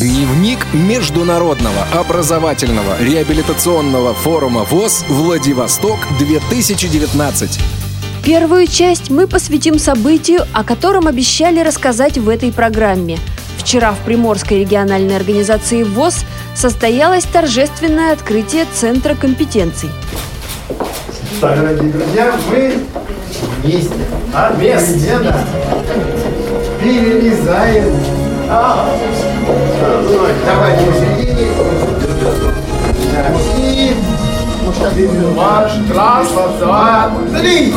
Дневник Международного образовательного реабилитационного форума ВОЗ «Владивосток-2019». Первую часть мы посвятим событию, о котором обещали рассказать в этой программе. Вчера в Приморской региональной организации ВОЗ состоялось торжественное открытие Центра компетенций. Так, дорогие друзья, мы вместе. А, вместе, да. Перелезаем. Давайте посередине. И... Марш, раз, два, три.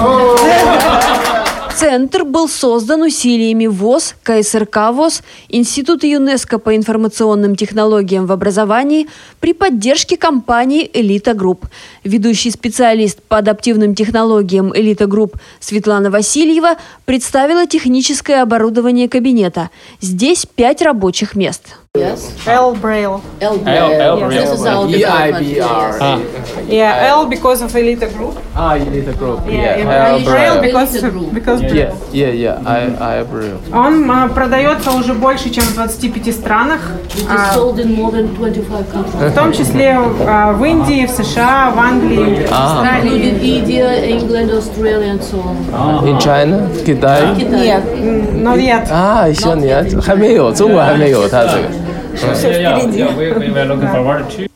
Центр был создан усилиями ВОС, КСРК ВОС, Института ЮНЕСКО по информационным технологиям в образовании при поддержке компании «Элита Групп». Ведущий специалист по адаптивным технологиям «Элита Групп» Светлана Васильева представила техническое оборудование кабинета. Здесь пять рабочих мест. Yes. L Braille. L L- L Yes, Braille. This is our development. Yes. Yeah, L because of Elite Group. Ah, Elite Group. Yeah, Yeah, L L Braille Braille. because, Elite Group. because Yeah, yeah, yeah. I, I Braille. Он а, продается уже больше, чем в 25 странах, It а, is sold in more than 25 countries. в том числе а, в Индии, в США, в Англии, в Австралии. Including India, England, Australia and so on. In China, Китай. Китай. М, Но нет.啊，еще нет，还没有，中国还没有它这个。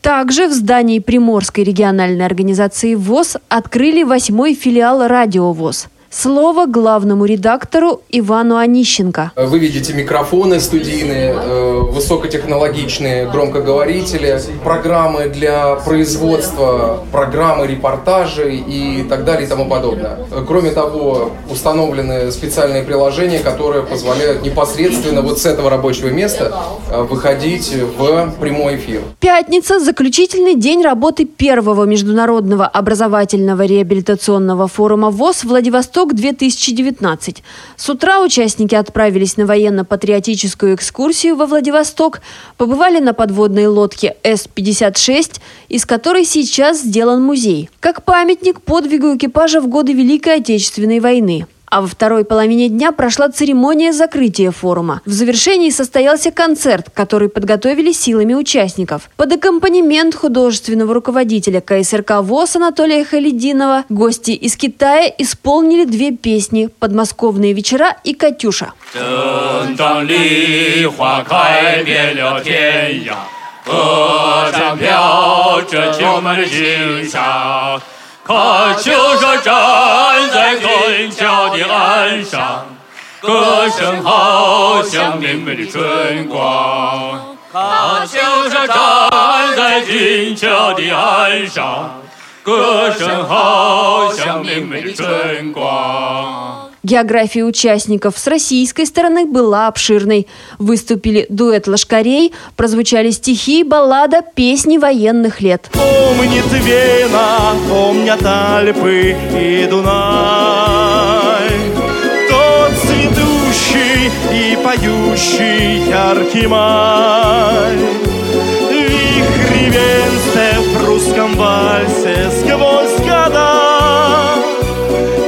Также в здании Приморской региональной организации ВОЗ открыли восьмой филиал «Радио ВОЗ». Слово главному редактору Ивану Онищенко. Вы видите микрофоны студийные, э, высокотехнологичные громкоговорители, программы для производства, программы репортажей и так далее и тому подобное. Кроме того, установлены специальные приложения, которые позволяют непосредственно вот с этого рабочего места э, выходить в прямой эфир. Пятница – заключительный день работы первого международного образовательного реабилитационного форума ВОЗ «Владивосток-2019». С утра участники отправились на военно-патриотическую экскурсию во Владивосток, побывали на подводной лодке С-56, из которой сейчас сделан музей, как памятник подвигу экипажа в годы Великой Отечественной войны. А во второй половине дня прошла церемония закрытия форума. В завершении состоялся концерт, который подготовили силами участников. Под аккомпанемент художественного руководителя КСРК ВОЗ Анатолия Халидинова гости из Китая исполнили две песни «Подмосковные вечера» и «Катюша». 正当梨花开遍了天涯，歌唱飘着秋满的心上。看秋沙站在俊 俏的岸上，歌声好像明媚的春光。看秋沙站在俊俏的岸上，歌声好像明媚的春光。 География участников с российской стороны была обширной. Выступили дуэт лошкарей, прозвучали стихи, баллада, песни военных лет. Помнит Вена, помнят Альпы и Дунай. Поющий яркий май. Вихри венце в русском вальсе сквозь года.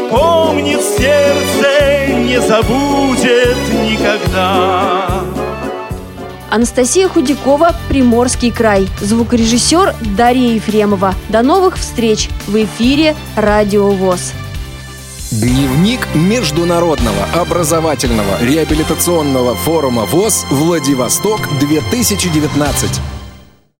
Помнит сердце, не забудет никогда. Анастасия Худякова, Приморский край. Звукорежиссер Дарья Ефремова. До новых встреч в эфире Радио ВОЗ. Дневник Международного образовательного реабилитационного форума ВОЗ «Владивосток-2019».